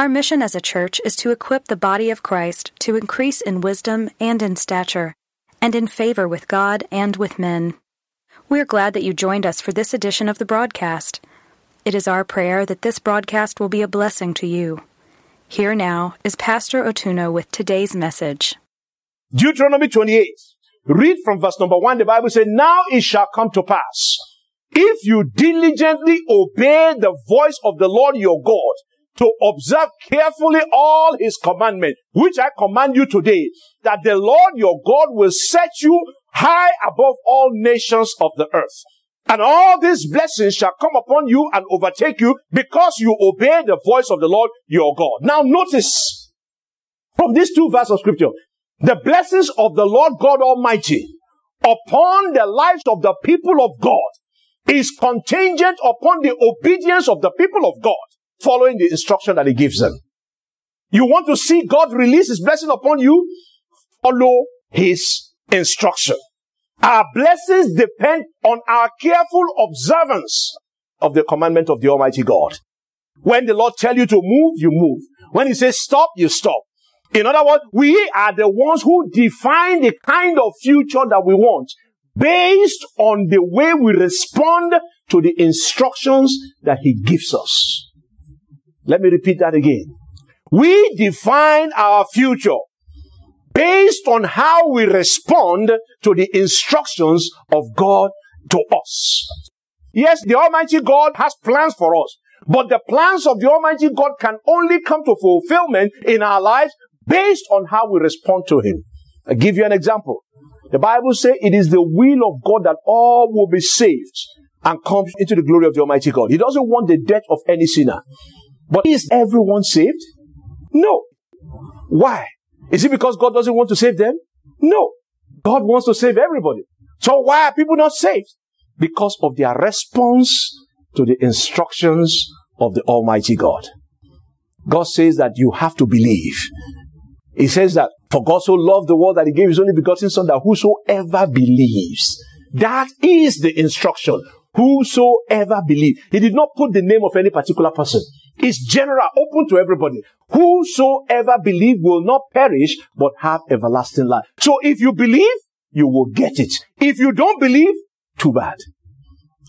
Our mission as a church is to equip the body of Christ to increase in wisdom and in stature, and in favor with God and with men. We're glad that you joined us for this edition of the broadcast. It is our prayer that this broadcast will be a blessing to you. Here now is Pastor Otuno with today's message. Deuteronomy 28. Read from verse number 1. The Bible says, Now it shall come to pass, if you diligently obey the voice of the Lord your God, to observe carefully all his commandments, which I command you today, that the Lord your God will set you high above all nations of the earth. And all these blessings shall come upon you and overtake you because you obey the voice of the Lord your God. Now notice from these two verses of scripture, the blessings of the Lord God Almighty upon the lives of the people of God is contingent upon the obedience of the people of God following the instruction that he gives them. You want to see God release his blessing upon you? Follow his instruction. Our blessings depend on our careful observance of the commandment of the Almighty God. When the Lord tell you to move, you move. When he says stop, you stop. In other words, we are the ones who define the kind of future that we want based on the way we respond to the instructions that he gives us. Let me repeat that again. We define our future based on how we respond to the instructions of God to us. Yes, the Almighty God has plans for us, but the plans of the Almighty God can only come to fulfillment in our lives based on how we respond to Him. i give you an example. The Bible says it is the will of God that all will be saved and come into the glory of the Almighty God. He doesn't want the death of any sinner. But is everyone saved? No. Why? Is it because God doesn't want to save them? No. God wants to save everybody. So why are people not saved? Because of their response to the instructions of the Almighty God. God says that you have to believe. He says that for God so loved the world that he gave his only begotten son that whosoever believes. That is the instruction. Whosoever believes. He did not put the name of any particular person. It's general, open to everybody. Whosoever believe will not perish, but have everlasting life. So if you believe, you will get it. If you don't believe, too bad.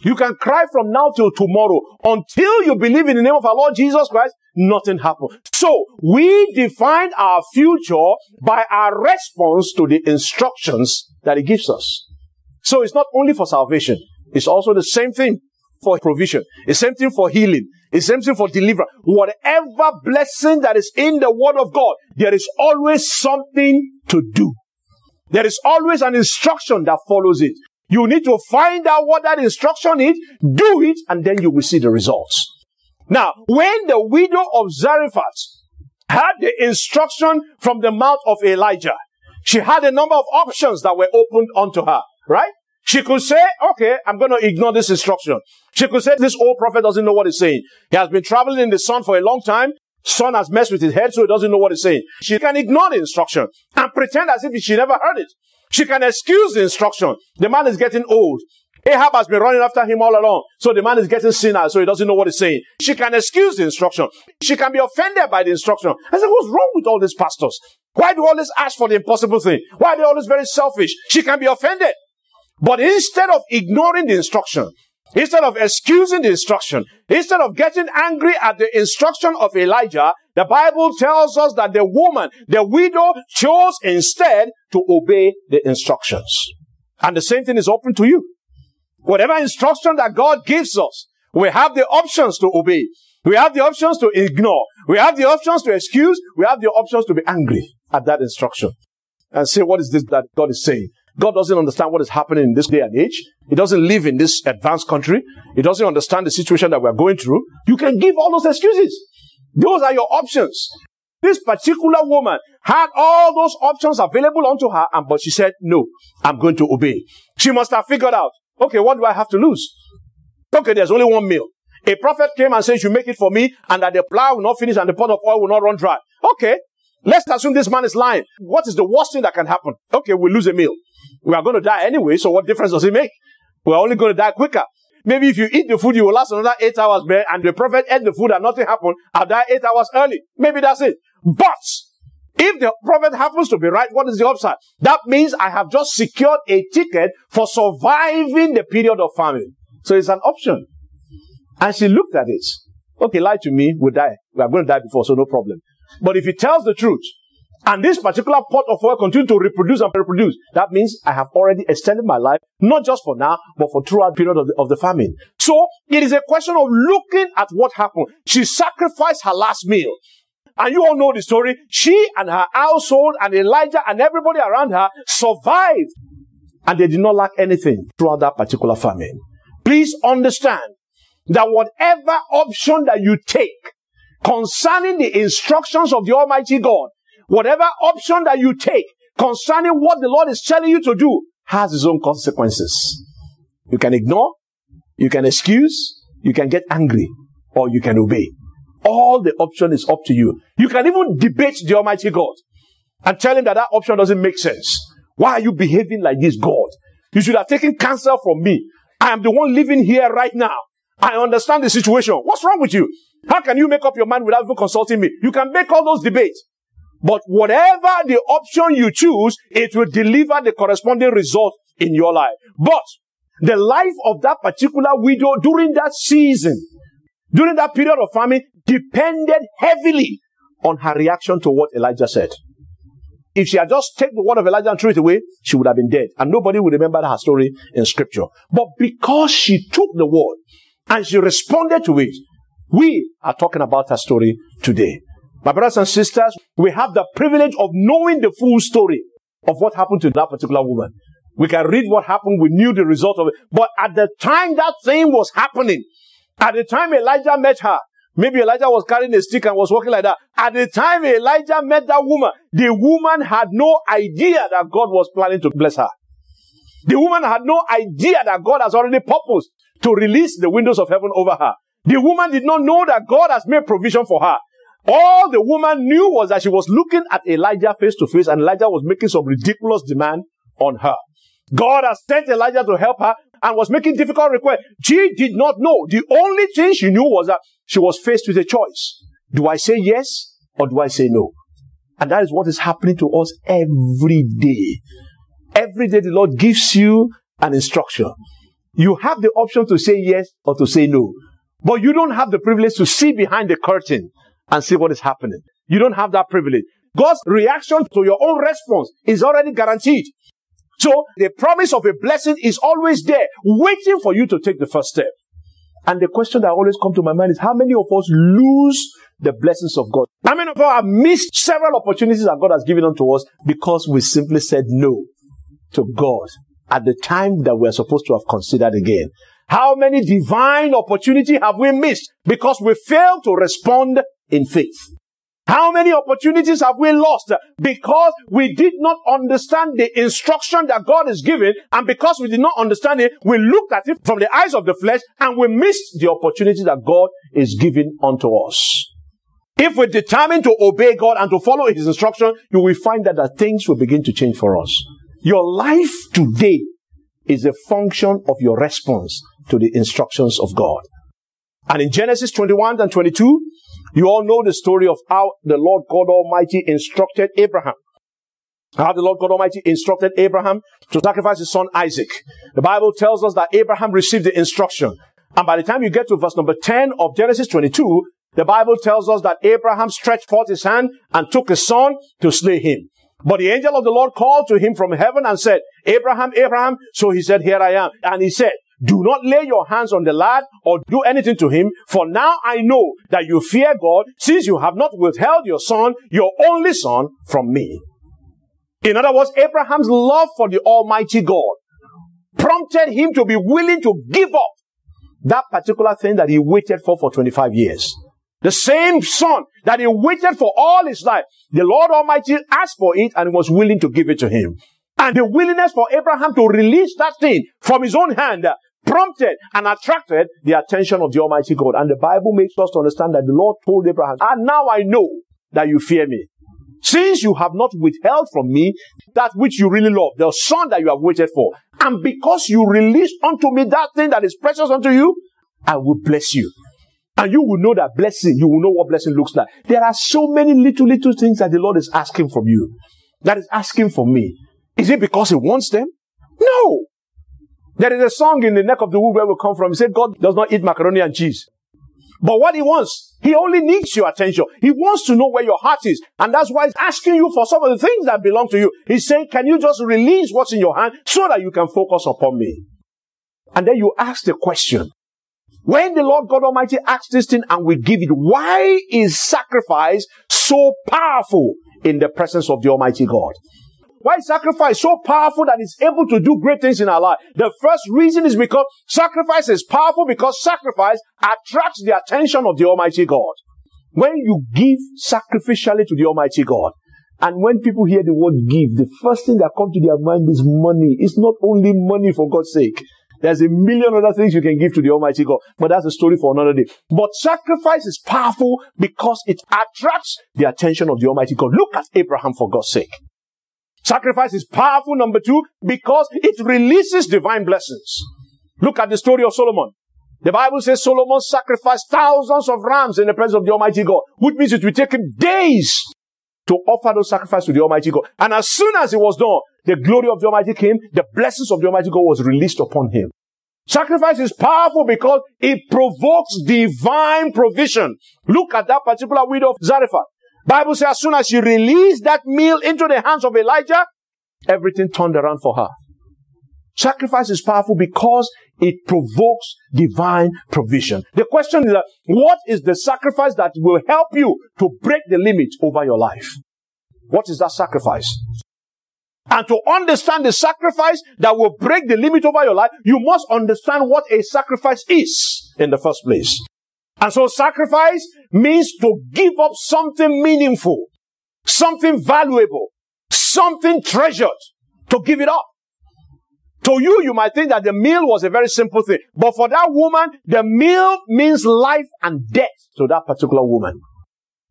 You can cry from now till tomorrow. Until you believe in the name of our Lord Jesus Christ, nothing happens. So, we define our future by our response to the instructions that He gives us. So it's not only for salvation, it's also the same thing for provision. It's the same thing for healing. It's the same thing for deliverance. Whatever blessing that is in the word of God, there is always something to do. There is always an instruction that follows it. You need to find out what that instruction is, do it, and then you will see the results. Now, when the widow of Zarephath had the instruction from the mouth of Elijah, she had a number of options that were opened unto her, right? She could say, okay, I'm going to ignore this instruction. She could say, this old prophet doesn't know what he's saying. He has been traveling in the sun for a long time. Sun has messed with his head, so he doesn't know what he's saying. She can ignore the instruction and pretend as if she never heard it. She can excuse the instruction. The man is getting old. Ahab has been running after him all along. So the man is getting sinner, so he doesn't know what he's saying. She can excuse the instruction. She can be offended by the instruction. I said, what's wrong with all these pastors? Why do all this ask for the impossible thing? Why are they always very selfish? She can be offended. But instead of ignoring the instruction, instead of excusing the instruction, instead of getting angry at the instruction of Elijah, the Bible tells us that the woman, the widow, chose instead to obey the instructions. And the same thing is open to you. Whatever instruction that God gives us, we have the options to obey. We have the options to ignore. We have the options to excuse. We have the options to be angry at that instruction and say, what is this that God is saying? God doesn't understand what is happening in this day and age. He doesn't live in this advanced country. He doesn't understand the situation that we're going through. You can give all those excuses. Those are your options. This particular woman had all those options available unto her, and but she said, no, I'm going to obey. She must have figured out, okay, what do I have to lose? Okay, there's only one meal. A prophet came and said, you make it for me, and that the plow will not finish and the pot of oil will not run dry. Okay, let's assume this man is lying. What is the worst thing that can happen? Okay, we lose a meal. We are going to die anyway, so what difference does it make? We're only going to die quicker. Maybe if you eat the food, you will last another eight hours, and the prophet ate the food and nothing happened, I'll die eight hours early. Maybe that's it. But, if the prophet happens to be right, what is the upside? That means I have just secured a ticket for surviving the period of famine. So it's an option. And she looked at it. Okay, lie to me, we'll die. We are going to die before, so no problem. But if he tells the truth, and this particular pot of oil continue to reproduce and reproduce, that means I have already extended my life, not just for now, but for throughout the period of the, of the famine. So it is a question of looking at what happened. She sacrificed her last meal. And you all know the story. She and her household and Elijah and everybody around her survived. And they did not lack anything throughout that particular famine. Please understand that whatever option that you take concerning the instructions of the Almighty God, whatever option that you take concerning what the Lord is telling you to do has its own consequences. You can ignore, you can excuse, you can get angry, or you can obey. All the option is up to you. You can even debate the Almighty God and tell him that that option doesn't make sense. Why are you behaving like this, God? You should have taken counsel from me. I am the one living here right now. I understand the situation. What's wrong with you? How can you make up your mind without even consulting me? You can make all those debates. But whatever the option you choose, it will deliver the corresponding result in your life. But the life of that particular widow during that season, during that period of famine, depended heavily on her reaction to what Elijah said. If she had just taken the word of Elijah and threw it away, she would have been dead. And nobody would remember her story in scripture. But because she took the word and she responded to it, we are talking about her story today. My brothers and sisters, we have the privilege of knowing the full story of what happened to that particular woman. We can read what happened. We knew the result of it. But at the time that thing was happening, at the time Elijah met her, maybe Elijah was carrying a stick and was walking like that. At the time Elijah met that woman, the woman had no idea that God was planning to bless her. The woman had no idea that God has already purposed to release the windows of heaven over her. The woman did not know that God has made provision for her. All the woman knew was that she was looking at Elijah face to face and Elijah was making some ridiculous demand on her. God has sent Elijah to help her and was making difficult requests. She did not know. The only thing she knew was that she was faced with a choice. Do I say yes or do I say no? And that is what is happening to us every day. Every day the Lord gives you an instruction. You have the option to say yes or to say no. But you don't have the privilege to see behind the curtain and see what is happening. You don't have that privilege. God's reaction to your own response is already guaranteed. So the promise of a blessing is always there, waiting for you to take the first step. And the question that always comes to my mind is how many of us lose the blessings of God? How many of us have missed several opportunities that God has given unto us because we simply said no to God at the time that we're supposed to have considered again? How many divine opportunity have we missed because we failed to respond in faith. How many opportunities have we lost because we did not understand the instruction that God is giving and because we did not understand it, we looked at it from the eyes of the flesh and we missed the opportunity that God is giving unto us. If we're determined to obey God and to follow His instruction, you will find that, that things will begin to change for us. Your life today is a function of your response to the instructions of God. And in Genesis 21 and 22, you all know the story of how the Lord God Almighty instructed Abraham. How the Lord God Almighty instructed Abraham to sacrifice his son Isaac. The Bible tells us that Abraham received the instruction. And by the time you get to verse number 10 of Genesis 22, the Bible tells us that Abraham stretched forth his hand and took his son to slay him. But the angel of the Lord called to him from heaven and said, Abraham, Abraham. So he said, here I am. And he said, do not lay your hands on the lad or do anything to him, for now I know that you fear God, since you have not withheld your son, your only son, from me. In other words, Abraham's love for the Almighty God prompted him to be willing to give up that particular thing that he waited for for 25 years. The same son that he waited for all his life. The Lord Almighty asked for it and was willing to give it to him. And the willingness for Abraham to release that thing from his own hand prompted and attracted the attention of the Almighty God. And the Bible makes us to understand that the Lord told Abraham, and now I know that you fear me. Since you have not withheld from me that which you really love, the son that you have waited for, and because you released unto me that thing that is precious unto you, I will bless you. And you will know that blessing, you will know what blessing looks like. There are so many little, little things that the Lord is asking from you, that is asking from me. Is it because He wants them? No. There is a song in the neck of the wood where we come from. He said, God does not eat macaroni and cheese. But what he wants, he only needs your attention. He wants to know where your heart is. And that's why he's asking you for some of the things that belong to you. He's saying, can you just release what's in your hand so that you can focus upon me? And then you ask the question, when the Lord God Almighty asks this thing and we give it, why is sacrifice so powerful in the presence of the Almighty God? Why sacrifice so powerful that it's able to do great things in our life? The first reason is because sacrifice is powerful because sacrifice attracts the attention of the Almighty God. When you give sacrificially to the Almighty God, and when people hear the word give, the first thing that comes to their mind is money. It's not only money for God's sake. There's a million other things you can give to the Almighty God, but that's a story for another day. But sacrifice is powerful because it attracts the attention of the Almighty God. Look at Abraham for God's sake. Sacrifice is powerful, number two, because it releases divine blessings. Look at the story of Solomon. The Bible says Solomon sacrificed thousands of rams in the presence of the Almighty God, which means it will take him days to offer those sacrifices to the Almighty God. And as soon as it was done, the glory of the Almighty came, the blessings of the Almighty God was released upon him. Sacrifice is powerful because it provokes divine provision. Look at that particular widow of Zarephath. Bible says as soon as she released that meal into the hands of Elijah, everything turned around for her. Sacrifice is powerful because it provokes divine provision. The question is that what is the sacrifice that will help you to break the limit over your life? What is that sacrifice? And to understand the sacrifice that will break the limit over your life, you must understand what a sacrifice is in the first place. And so sacrifice means to give up something meaningful, something valuable, something treasured, to give it up. To you, you might think that the meal was a very simple thing. But for that woman, the meal means life and death to that particular woman.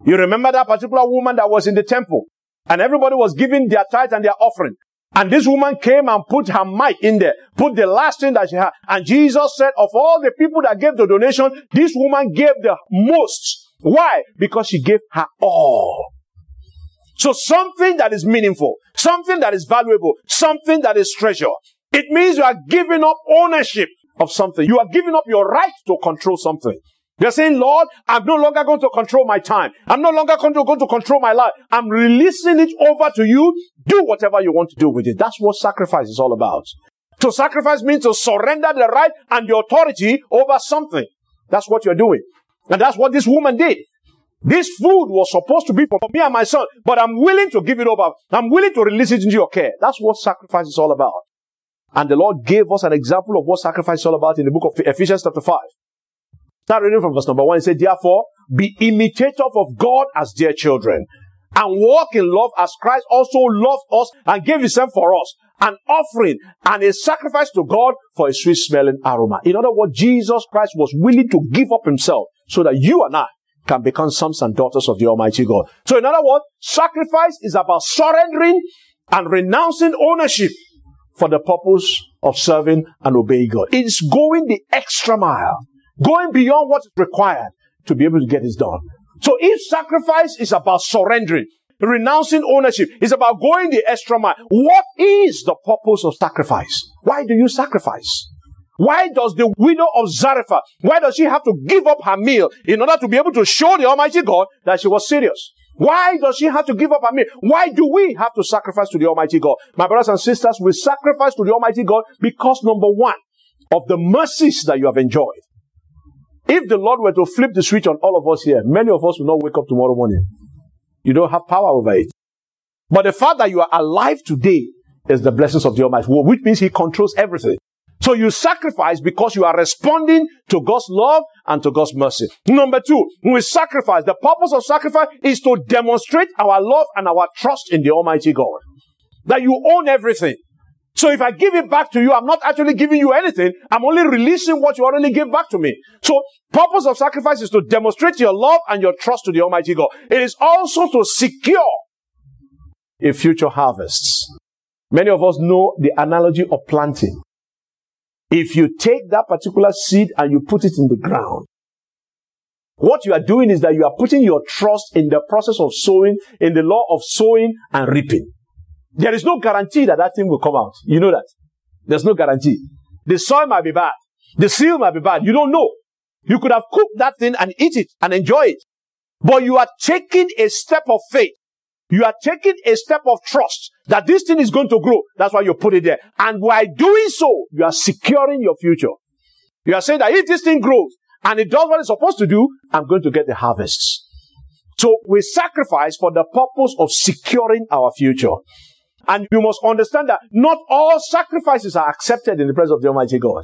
You remember that particular woman that was in the temple and everybody was giving their tithe and their offering. And this woman came and put her mite in there, put the last thing that she had. And Jesus said, of all the people that gave the donation, this woman gave the most. Why? Because she gave her all. So something that is meaningful, something that is valuable, something that is treasure. It means you are giving up ownership of something. You are giving up your right to control something. They're saying, Lord, I'm no longer going to control my time. I'm no longer going to, going to control my life. I'm releasing it over to you. Do whatever you want to do with it. That's what sacrifice is all about. To sacrifice means to surrender the right and the authority over something. That's what you're doing. And that's what this woman did. This food was supposed to be for me and my son, but I'm willing to give it over. I'm willing to release it into your care. That's what sacrifice is all about. And the Lord gave us an example of what sacrifice is all about in the book of Ephesians chapter 5. Start reading from verse number one. He said, Therefore, be imitators of God as dear children, and walk in love as Christ also loved us and gave himself for us, an offering and a sacrifice to God for a sweet smelling aroma. In other words, Jesus Christ was willing to give up himself so that you and I can become sons and daughters of the Almighty God. So in other words, sacrifice is about surrendering and renouncing ownership for the purpose of serving and obeying God. It's going the extra mile going beyond what is required to be able to get this done. So if sacrifice is about surrendering, renouncing ownership, is about going the extra mile, what is the purpose of sacrifice? Why do you sacrifice? Why does the widow of Zarephath, why does she have to give up her meal in order to be able to show the Almighty God that she was serious? Why does she have to give up her meal? Why do we have to sacrifice to the Almighty God? My brothers and sisters, we sacrifice to the Almighty God because number one, of the mercies that you have enjoyed. If the Lord were to flip the switch on all of us here, many of us will not wake up tomorrow morning. You don't have power over it. But the fact that you are alive today is the blessings of the Almighty, which means He controls everything. So you sacrifice because you are responding to God's love and to God's mercy. Number two, we sacrifice. The purpose of sacrifice is to demonstrate our love and our trust in the Almighty God. That you own everything. So if I give it back to you, I'm not actually giving you anything. I'm only releasing what you already gave back to me. So purpose of sacrifice is to demonstrate your love and your trust to the Almighty God. It is also to secure a future harvest. Many of us know the analogy of planting. If you take that particular seed and you put it in the ground, what you are doing is that you are putting your trust in the process of sowing, in the law of sowing and reaping. There is no guarantee that that thing will come out. You know that. There's no guarantee. The soil might be bad. The seal might be bad. You don't know. You could have cooked that thing and eat it and enjoy it. But you are taking a step of faith. You are taking a step of trust that this thing is going to grow. That's why you put it there. And by doing so, you are securing your future. You are saying that if this thing grows and it does what it's supposed to do, I'm going to get the harvests. So we sacrifice for the purpose of securing our future. And you must understand that not all sacrifices are accepted in the presence of the Almighty God.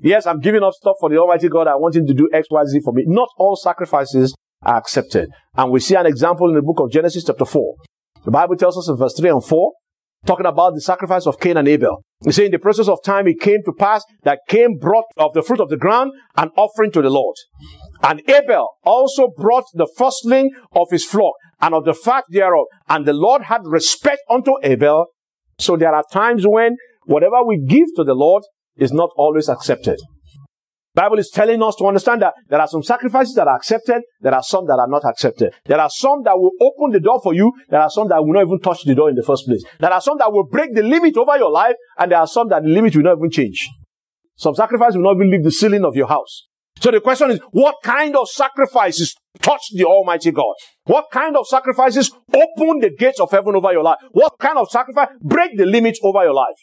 Yes, I'm giving up stuff for the Almighty God. I want Him to do X, Y, Z for me. Not all sacrifices are accepted. And we see an example in the book of Genesis chapter 4. The Bible tells us in verse 3 and 4, talking about the sacrifice of Cain and Abel. We say in the process of time it came to pass that Cain brought of the fruit of the ground an offering to the Lord. And Abel also brought the firstling of his flock and of the fat thereof. And the Lord had respect unto Abel. So there are times when whatever we give to the Lord is not always accepted. Bible is telling us to understand that there are some sacrifices that are accepted, there are some that are not accepted. There are some that will open the door for you, there are some that will not even touch the door in the first place. There are some that will break the limit over your life, and there are some that the limit will not even change. Some sacrifices will not even leave the ceiling of your house. So the question is, what kind of sacrifices touch the Almighty God? What kind of sacrifices open the gates of heaven over your life? What kind of sacrifice break the limits over your life?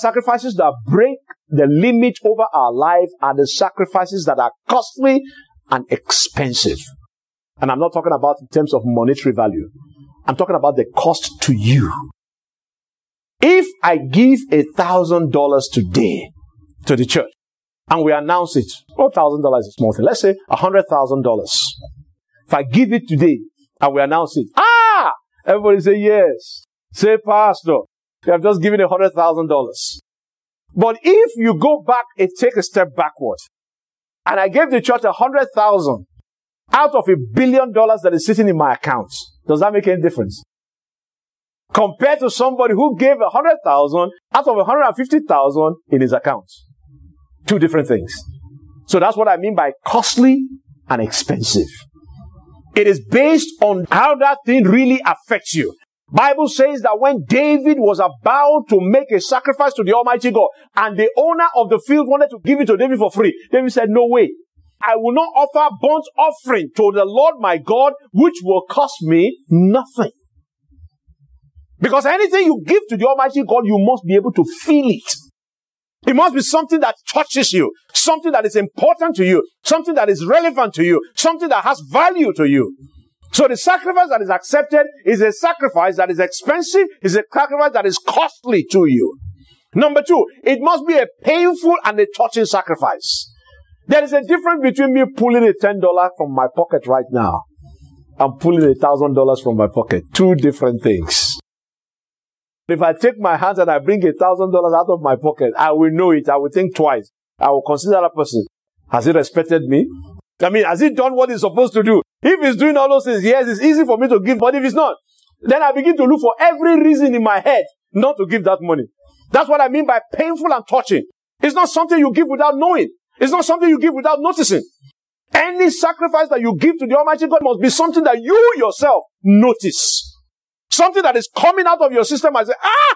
Sacrifices that break the limit over our life are the sacrifices that are costly and expensive. And I'm not talking about in terms of monetary value. I'm talking about the cost to you. If I give a thousand dollars today to the church and we announce it, oh, thousand dollars is a small thing. Let's say a hundred thousand dollars. If I give it today and we announce it, ah, everybody say yes. Say, Pastor, you have just given a hundred thousand dollars. But if you go back and take a step backward, and I gave the church a hundred thousand out of a billion dollars that is sitting in my account, does that make any difference? Compared to somebody who gave a hundred thousand out of a hundred and fifty thousand in his account. Two different things. So that's what I mean by costly and expensive. It is based on how that thing really affects you. Bible says that when David was about to make a sacrifice to the Almighty God and the owner of the field wanted to give it to David for free, David said, no way. I will not offer burnt offering to the Lord my God, which will cost me nothing. Because anything you give to the Almighty God, you must be able to feel it. It must be something that touches you, something that is important to you, something that is relevant to you, something that has value to you. So the sacrifice that is accepted is a sacrifice that is expensive, is a sacrifice that is costly to you. Number two, it must be a painful and a touching sacrifice. There is a difference between me pulling a $10 from my pocket right now and pulling a $1,000 from my pocket. Two different things. If I take my hands and I bring a $1,000 out of my pocket, I will know it. I will think twice. I will consider that person. Has he respected me? I mean, has he done what he's supposed to do? If he's doing all those things, yes, it's easy for me to give, but if it's not, then I begin to look for every reason in my head not to give that money. That's what I mean by painful and touching. It's not something you give without knowing. It's not something you give without noticing. Any sacrifice that you give to the Almighty God must be something that you yourself notice. Something that is coming out of your system and say, ah!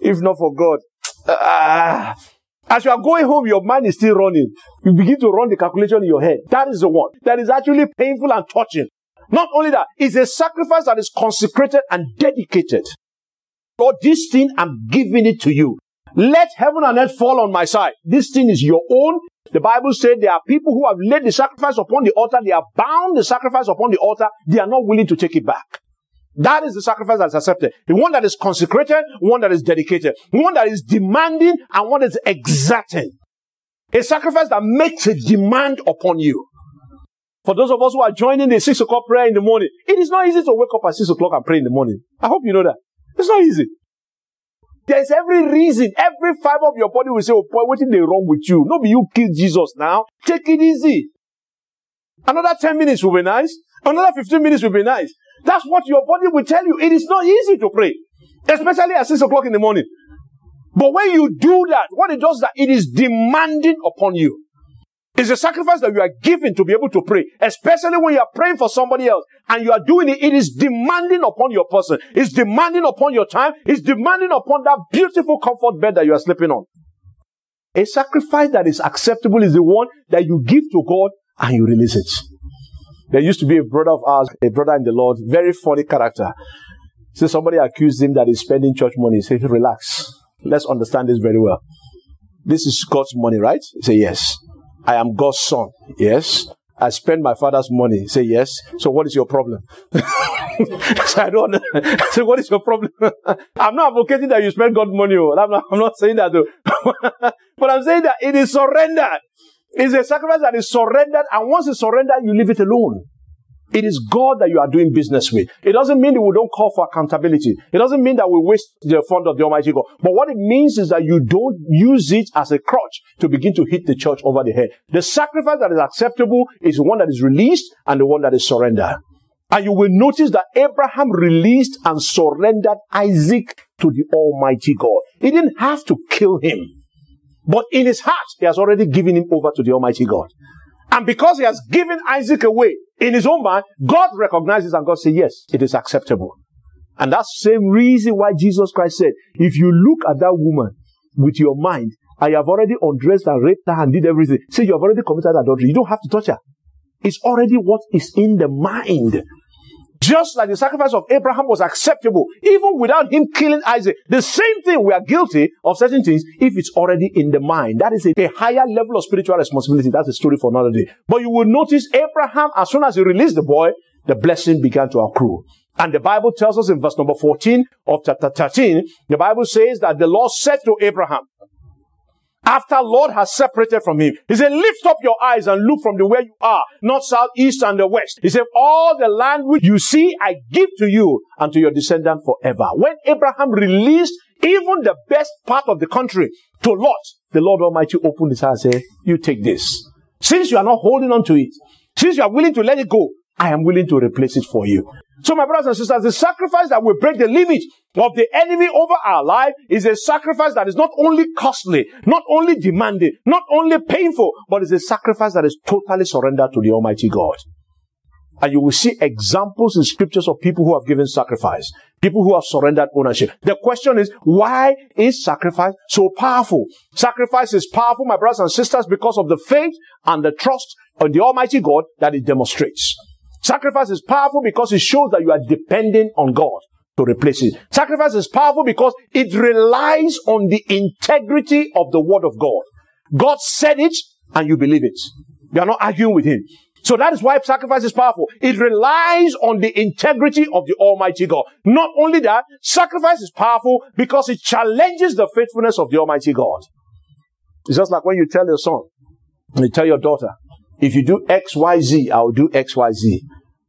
If not for God, ah, as you are going home, your mind is still running. You begin to run the calculation in your head. That is the one that is actually painful and touching. Not only that, it's a sacrifice that is consecrated and dedicated. Lord, this thing, I'm giving it to you. Let heaven and earth fall on my side. This thing is your own. The Bible said there are people who have laid the sacrifice upon the altar. They have bound the sacrifice upon the altar. They are not willing to take it back. That is the sacrifice that is accepted. The one that is consecrated, one that is dedicated, one that is demanding, and one that is exacting. A sacrifice that makes a demand upon you. For those of us who are joining the six o'clock prayer in the morning, it is not easy to wake up at six o'clock and pray in the morning. I hope you know that. It's not easy. There's every reason, every fiber of your body will say, Oh boy, what is they wrong with you? Nobody you kill Jesus now. Take it easy. Another 10 minutes will be nice. Another 15 minutes will be nice. That's what your body will tell you. It is not easy to pray, especially at 6 o'clock in the morning. But when you do that, what it does is that it is demanding upon you. It's a sacrifice that you are giving to be able to pray, especially when you are praying for somebody else and you are doing it. It is demanding upon your person. It's demanding upon your time. It's demanding upon that beautiful comfort bed that you are sleeping on. A sacrifice that is acceptable is the one that you give to God and you release it. There used to be a brother of ours, a brother in the Lord, very funny character. So somebody accused him that he's spending church money. He said, relax. Let's understand this very well. This is God's money, right? He said, yes. I am God's son. Yes. I spend my father's money. Say yes. So what is your problem? so I don't. So what is your problem? I'm not advocating that you spend God's money. Oh. I'm not, I'm not saying that though. but I'm saying that it is surrendered. It's a sacrifice that is surrendered, and once it's surrendered, you leave it alone. It is God that you are doing business with. It doesn't mean that we don't call for accountability. It doesn't mean that we waste the fund of the Almighty God. But what it means is that you don't use it as a crutch to begin to hit the church over the head. The sacrifice that is acceptable is the one that is released and the one that is surrendered. And you will notice that Abraham released and surrendered Isaac to the Almighty God. He didn't have to kill him. But in his heart, he has already given him over to the Almighty God. And because he has given Isaac away in his own mind, God recognizes and God says, yes, it is acceptable. And that's same reason why Jesus Christ said, if you look at that woman with your mind, I have already undressed and raped her and did everything. Say you have already committed adultery. You don't have to touch her. It's already what is in the mind. Just like the sacrifice of Abraham was acceptable, even without him killing Isaac. The same thing, we are guilty of certain things if it's already in the mind. That is a, a higher level of spiritual responsibility. That's a story for another day. But you will notice Abraham, as soon as he released the boy, the blessing began to accrue. And the Bible tells us in verse number 14 of chapter 13, the Bible says that the Lord said to Abraham, after Lot has separated from him. He said, lift up your eyes and look from the where you are, north, south, east, and the west. He said, all the land which you see, I give to you and to your descendant forever. When Abraham released even the best part of the country to Lot, the Lord Almighty opened his heart and said, you take this. Since you are not holding on to it, since you are willing to let it go, I am willing to replace it for you. So my brothers and sisters, the sacrifice that will break the limit of the enemy over our life is a sacrifice that is not only costly, not only demanding, not only painful, but is a sacrifice that is totally surrendered to the Almighty God. And you will see examples in scriptures of people who have given sacrifice, people who have surrendered ownership. The question is, why is sacrifice so powerful? Sacrifice is powerful, my brothers and sisters, because of the faith and the trust on the Almighty God that it demonstrates. Sacrifice is powerful because it shows that you are dependent on God to replace it. Sacrifice is powerful because it relies on the integrity of the word of God. God said it and you believe it. You are not arguing with him. So that is why sacrifice is powerful. It relies on the integrity of the Almighty God. Not only that, sacrifice is powerful because it challenges the faithfulness of the Almighty God. It's just like when you tell your son, you tell your daughter, if you do X, Y, Z, I'll do X, Y, Z.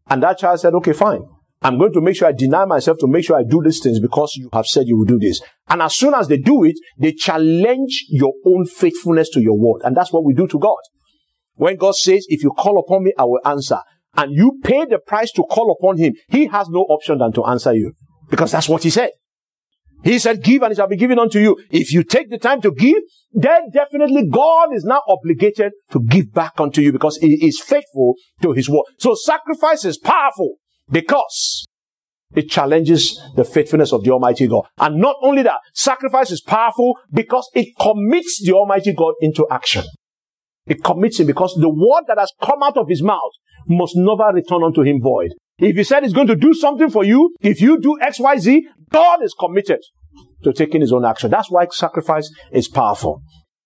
And that child said, okay, fine. I'm going to make sure I deny myself to make sure I do these things because you have said you will do this. And as soon as they do it, they challenge your own faithfulness to your word. And that's what we do to God. When God says, if you call upon me, I will answer. And you pay the price to call upon him, he has no option than to answer you. Because that's what he said. He said, give and it shall be given unto you. If you take the time to give, then definitely God is now obligated to give back unto you because he is faithful to his word. So sacrifice is powerful because it challenges the faithfulness of the Almighty God. And not only that, sacrifice is powerful because it commits the Almighty God into action. It commits him because the word that has come out of his mouth must never return unto him void. If he said he's going to do something for you, if you do X, Y, Z, God is committed to taking his own action. That's why sacrifice is powerful.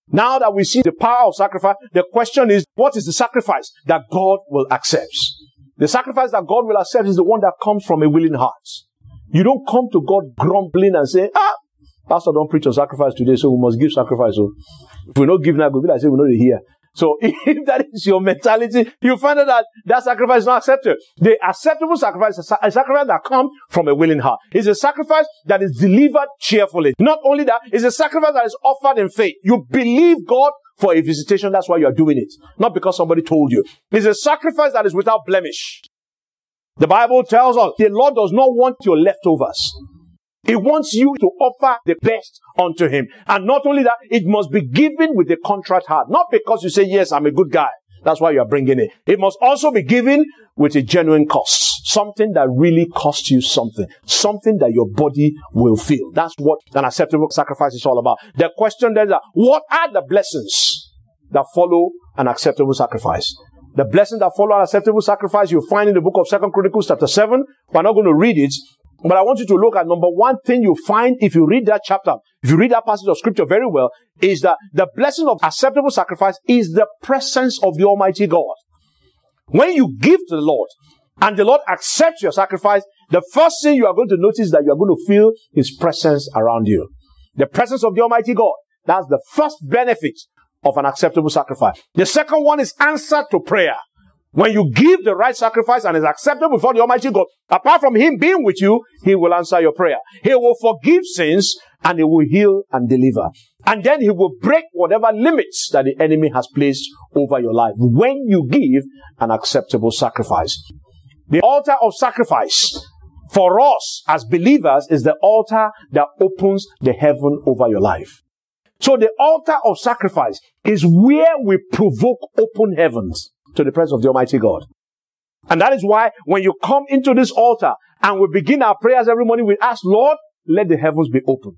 Now that we see the power of sacrifice, the question is, what is the sacrifice that God will accept? The sacrifice that God will accept is the one that comes from a willing heart. You don't come to God grumbling and say, ah, Pastor don't preach on sacrifice today, so we must give sacrifice. So if we don't give now, we'll be like, say, we know they hear. So if that is your mentality, you find out that that sacrifice is not accepted. The acceptable sacrifice is a sacrifice that comes from a willing heart. It's a sacrifice that is delivered cheerfully. Not only that, it's a sacrifice that is offered in faith. You believe God for a visitation. That's why you are doing it. Not because somebody told you. It's a sacrifice that is without blemish. The Bible tells us the Lord does not want your leftovers. He wants you to offer the best unto Him. And not only that, it must be given with a contrite heart. Not because you say, yes, I'm a good guy. That's why you are bringing it. It must also be given with a genuine cost. Something that really costs you something. Something that your body will feel. That's what an acceptable sacrifice is all about. The question then is, what are the blessings that follow an acceptable sacrifice? The blessings that follow an acceptable sacrifice you find in the book of Second Chronicles chapter 7. We're not going to read it, but I want you to look at number one thing you find if you read that chapter, if you read that passage of scripture very well, is that the blessing of acceptable sacrifice is the presence of the Almighty God. When you give to the Lord and the Lord accepts your sacrifice, the first thing you are going to notice that you are going to feel His presence around you. The presence of the Almighty God. That's the first benefit of an acceptable sacrifice. The second one is answer to prayer. When you give the right sacrifice and is acceptable before the Almighty God, apart from Him being with you, He will answer your prayer. He will forgive sins and He will heal and deliver. And then He will break whatever limits that the enemy has placed over your life when you give an acceptable sacrifice. The altar of sacrifice for us as believers is the altar that opens the heaven over your life. So the altar of sacrifice is where we provoke open heavens to the presence of the Almighty God. And that is why when you come into this altar and we begin our prayers every morning, we ask, Lord, let the heavens be open.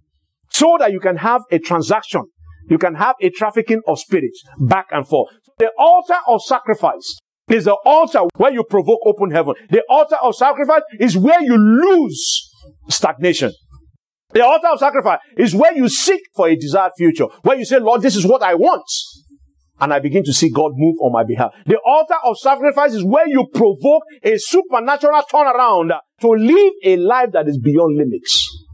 So that you can have a transaction. You can have a trafficking of spirits back and forth. The altar of sacrifice is the altar where you provoke open heaven. The altar of sacrifice is where you lose stagnation. The altar of sacrifice is where you seek for a desired future, where you say, Lord, this is what I want. And I begin to see God move on my behalf. The altar of sacrifice is where you provoke a supernatural turnaround to live a life that is beyond limits.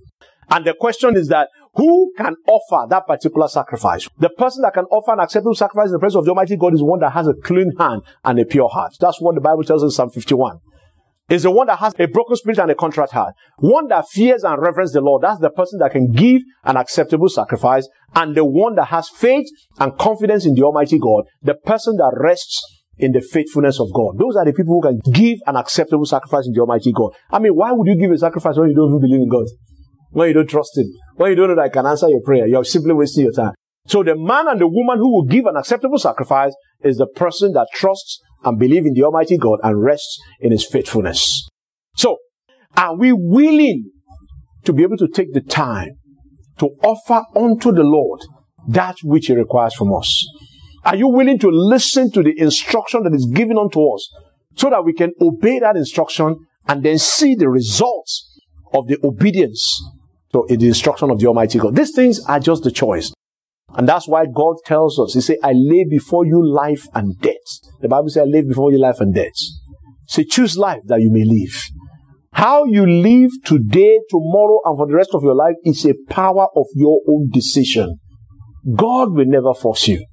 And the question is that who can offer that particular sacrifice? The person that can offer an acceptable sacrifice in the presence of the Almighty God is one that has a clean hand and a pure heart. That's what the Bible tells us in Psalm 51 is the one that has a broken spirit and a contrite heart. One that fears and reverences the Lord. That's the person that can give an acceptable sacrifice. And the one that has faith and confidence in the Almighty God. The person that rests in the faithfulness of God. Those are the people who can give an acceptable sacrifice in the Almighty God. I mean, why would you give a sacrifice when you don't even believe in God? When you don't trust Him? When you don't know that I can answer your prayer? You're simply wasting your time. So the man and the woman who will give an acceptable sacrifice is the person that trusts and believe in the Almighty God and rest in His faithfulness. So, are we willing to be able to take the time to offer unto the Lord that which He requires from us? Are you willing to listen to the instruction that is given unto us so that we can obey that instruction and then see the results of the obedience to the instruction of the Almighty God? These things are just the choice. And that's why God tells us, He said, I lay before you life and death. The Bible says, I lay before you life and death. Say, choose life that you may live. How you live today, tomorrow, and for the rest of your life is a power of your own decision. God will never force you.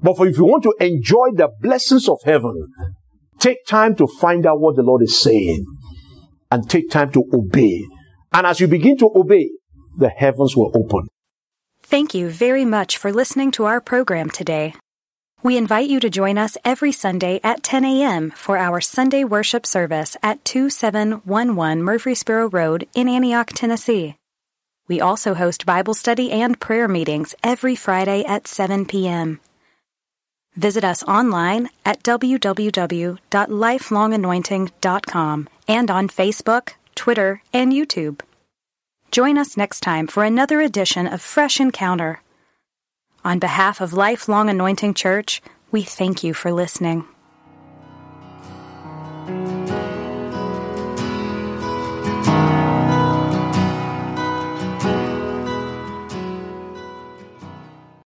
But for if you want to enjoy the blessings of heaven, take time to find out what the Lord is saying and take time to obey. And as you begin to obey, the heavens will open. Thank you very much for listening to our program today. We invite you to join us every Sunday at 10 a.m. for our Sunday worship service at 2711 Murfreesboro Road in Antioch, Tennessee. We also host Bible study and prayer meetings every Friday at 7 p.m. Visit us online at www.lifelonganointing.com and on Facebook, Twitter, and YouTube. Join us next time for another edition of Fresh Encounter. On behalf of Lifelong Anointing Church, we thank you for listening.